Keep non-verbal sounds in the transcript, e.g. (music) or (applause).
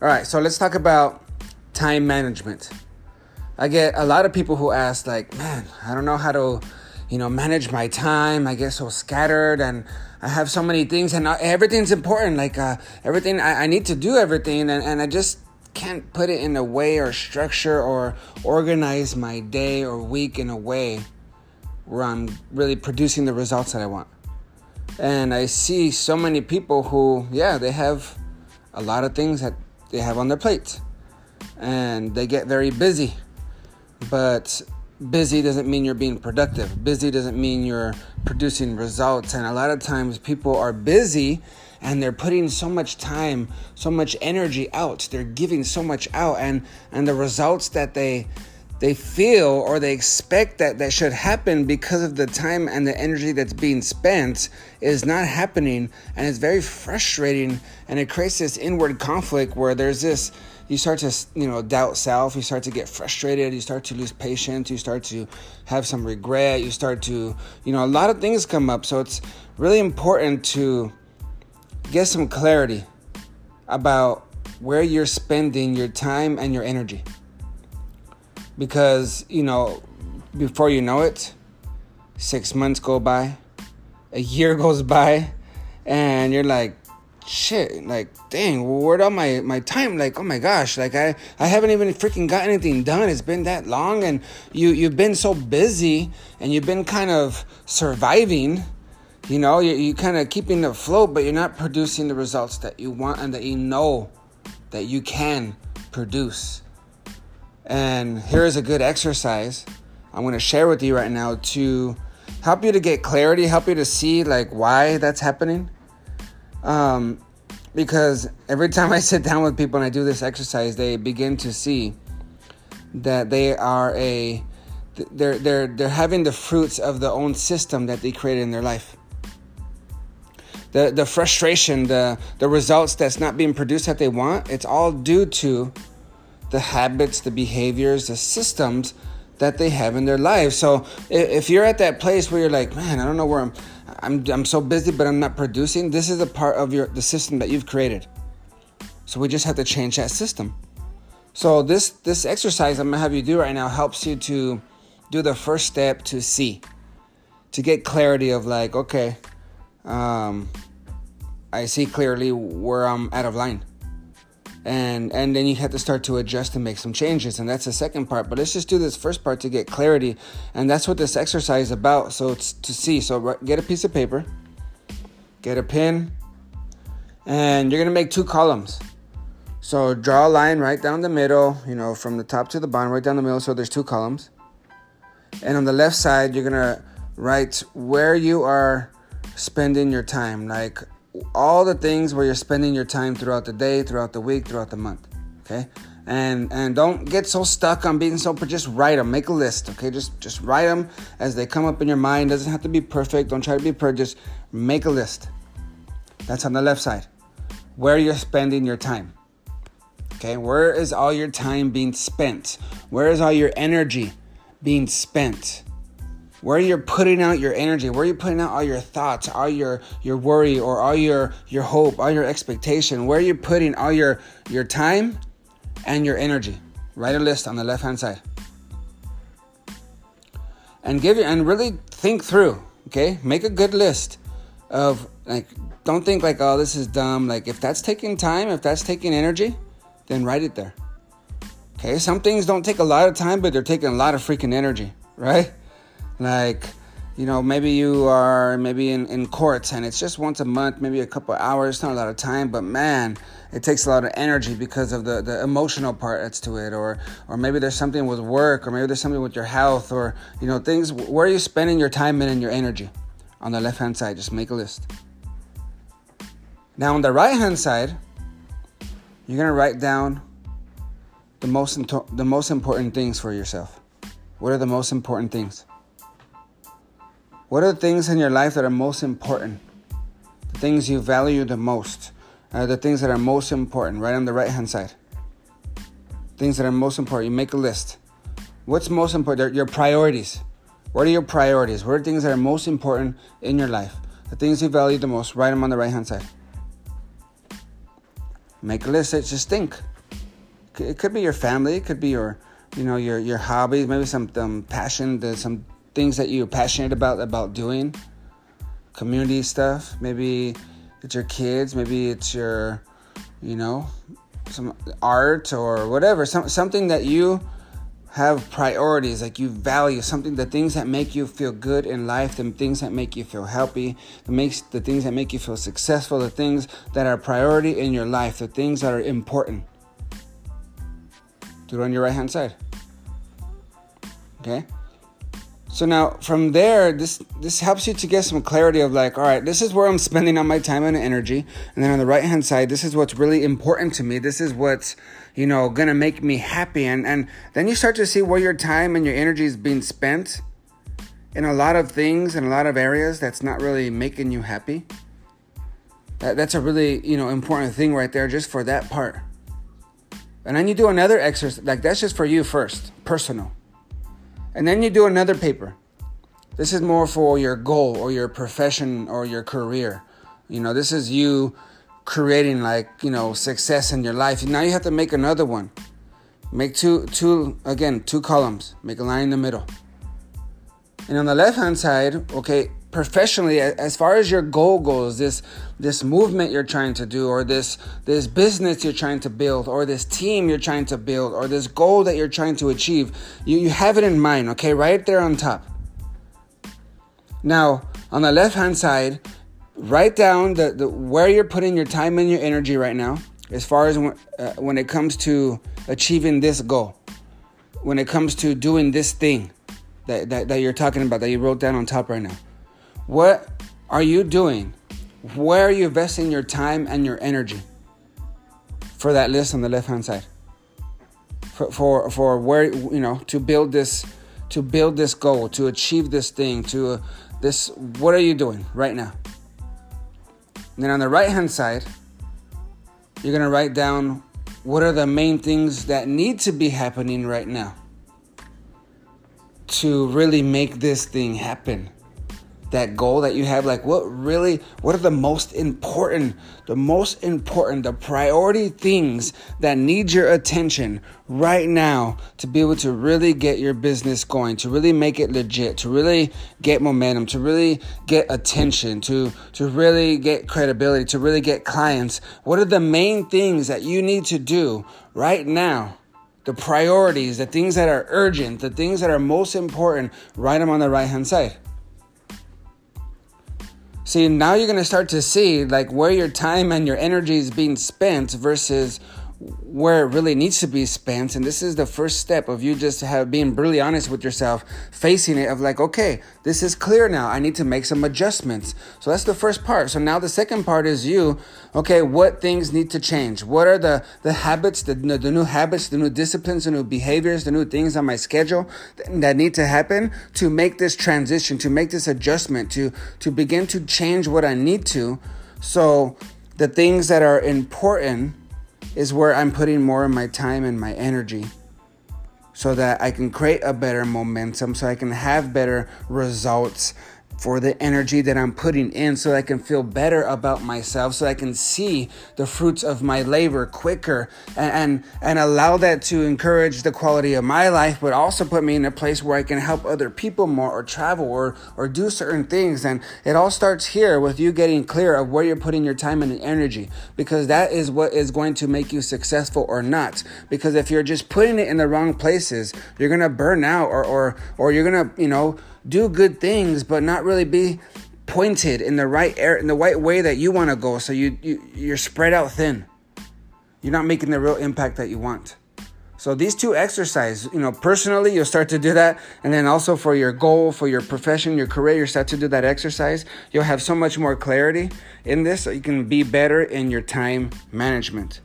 All right, so let's talk about time management. I get a lot of people who ask, like, man, I don't know how to, you know, manage my time. I get so scattered and I have so many things and everything's important. Like, uh, everything, I, I need to do everything and, and I just can't put it in a way or structure or organize my day or week in a way where I'm really producing the results that I want. And I see so many people who, yeah, they have a lot of things that they have on their plate and they get very busy. But busy doesn't mean you're being productive. Busy doesn't mean you're producing results. And a lot of times people are busy and they're putting so much time, so much energy out. They're giving so much out and and the results that they they feel or they expect that that should happen because of the time and the energy that's being spent is not happening. And it's very frustrating and it creates this inward conflict where there's this you start to you know doubt self. You start to get frustrated. You start to lose patience. You start to have some regret. You start to you know a lot of things come up. So it's really important to get some clarity about where you're spending your time and your energy because you know before you know it six months go by a year (laughs) goes by and you're like shit like dang where'd all my my time like oh my gosh like i i haven't even freaking got anything done. It's been that long and you you've been so busy and you've been kind of surviving you know you you kind of keeping afloat but you're not producing the results that you want and that you know that you can produce and here is a good exercise I'm going to share with you right now to help you to get clarity, help you to see like why that's happening. Um, because every (laughs) time I sit down with people and I do this exercise, they begin to see that they are a they're they're they're having the fruits of the own system that they created in their life. The the frustration, the the results that's not being produced that they want, it's all due to the habits, the behaviors, the systems that they have in their lives. So if you're at that place where you're like, man, I don't know where I'm, I'm, I'm so busy, but I'm not producing. This is a part of your the system that you've created. So we just have to change that system. So this this exercise I'm gonna have you do right now helps you to do the first step to see, to get clarity of like, okay, um, I see clearly where I'm out of line and and then you have to start to adjust and make some changes and that's the second part. But let's just do this first part to get clarity and that's what this exercise is about. So it's to see. So get a piece of paper get a pen and you're to make two columns. So draw a line right down the middle you know from the top to the bottom right down the middle so there's two columns. And on the left side you're to write where you are spending your time like all the things where you're spending your time throughout the day, throughout the week, throughout the month. Okay, and and don't get so stuck on being so. Just write them. Make a list. Okay, just just write them as they come up in your mind. Doesn't have to be perfect. Don't try to be perfect. Just make a list. That's on the left side. Where you're spending your time. Okay, where is all your time being spent? Where is all your energy being spent? Where you're putting out your energy, where you're putting out all your thoughts, all your your worry or all your your hope, all your expectation, where you're putting all your your time and your energy. Write a list on the left hand side. And give you and really think through, okay? Make a good list of like don't think like oh this is dumb. Like if that's taking time, if that's taking energy, then write it there. Okay? Some things don't take a lot of time, but they're taking a lot of freaking energy, right? Like, you know, maybe you are maybe in, in courts and it's just once a month, maybe a couple hours, not a lot of time, but man, it takes a lot of energy because of the, the emotional part that's to it. Or or maybe there's something with work, or maybe there's something with your health, or you know, things where are you spending your time and your energy? On the left hand side, just make a list. Now on the right hand side, you're gonna write down the most the most important things for yourself. What are the most important things? What are the things in your life that are most important? The things you value the most. Uh, the things that are most important, right on the right hand side. Things that are most important. You make a list. What's most important? Your priorities. What are your priorities? What are things that are most important in your life? The things you value the most, write them on the right hand side. Make a list, just think. It could be your family. It could be your, you know, your your hobbies. Maybe some um, passion, some things that you're passionate about about doing. Community stuff. Maybe it's your kids. Maybe it's your, you know, some art or whatever. Some something that you have priorities like you value something the things that make you feel good in life the things that make you feel happy the makes the things that make you feel successful the things that are priority in your life the things that are important do it on your right hand side okay so now from there, this this helps you to get some clarity of like, all right, this is where I'm spending on my time and energy. And then on the right hand side, this is what's really important to me. This is what's, you know, gonna make me happy. And and then you start to see where your time and your energy is being spent in a lot of things in a lot of areas that's not really making you happy. That, that's a really, you know, important thing right there just for that part. And then you do another exercise, like that's just for you first, personal. And then you do another paper. This is more for your goal or your profession or your career. You know, this is you creating like, you know, success in your life. Now you have to make another one. Make two two again, two columns. Make a line in the middle. And on the left hand side, okay, professionally as far as your goal goes this this movement you're trying to do or this this business you're trying to build or this team you're trying to build or this goal that you're trying to achieve you, you have it in mind okay? Right there on top. Now on the left hand side write down the, the where you're putting your time and your energy right now as far as when, uh, when it comes to achieving this goal when it comes to doing this thing that, that, that you're talking about that you wrote down on top right now what are you doing? Where are you investing your time and your energy? For that list on the left hand side. For, for, for where, you know, to build this, to build this goal, to achieve this thing, to uh, this, what are you doing right now? And then on the right hand side, you're going to write down what are the main things that need to be happening right now to really make this thing happen that goal that you have like what really what are the most important the most important the priority things that need your attention right now to be able to really get your business going to really make it legit to really get momentum to really get attention to to really get credibility to really get clients? What are the main things that you need to do right now? The priorities the things that are urgent the things that are most important write them on the right hand side See, now you're going to start to see like where your time and your energy is being spent versus where it really needs to be spent and this is the first step of you just have being brutally honest with yourself facing it of like okay this is clear now. I need to make some adjustments. So that's the first part. So now the second part is you okay what things need to change? What are the the habits the, the new habits the new disciplines the new behaviors the new things on my schedule that need to happen to make this transition to make this adjustment to to begin to change what i need to? So the things that are important is where I'm putting more of my time and my energy so that I can create a better momentum, so I can have better results for the energy that I'm putting in so I can feel better about myself, so I can see the fruits of my labor quicker and, and, and, allow that to encourage the quality of my life, but also put me in a place where I can help other people more or travel or, or do certain things. And it all starts here with you getting clear of where you're putting your time and energy because that is what is going to make you successful or not. Because if you're just putting it in the wrong places, you're going to burn out or, or, or you're going to, you know, do good things, but not really be pointed in the right air in the right way that you want to go. So you, you you're spread out thin. You're not making the real impact that you want. So these two exercises, you know, personally, you'll start to do that, and then also for your goal, for your profession, your career, you start to do that exercise. You'll have so much more clarity in this, so you can be better in your time management.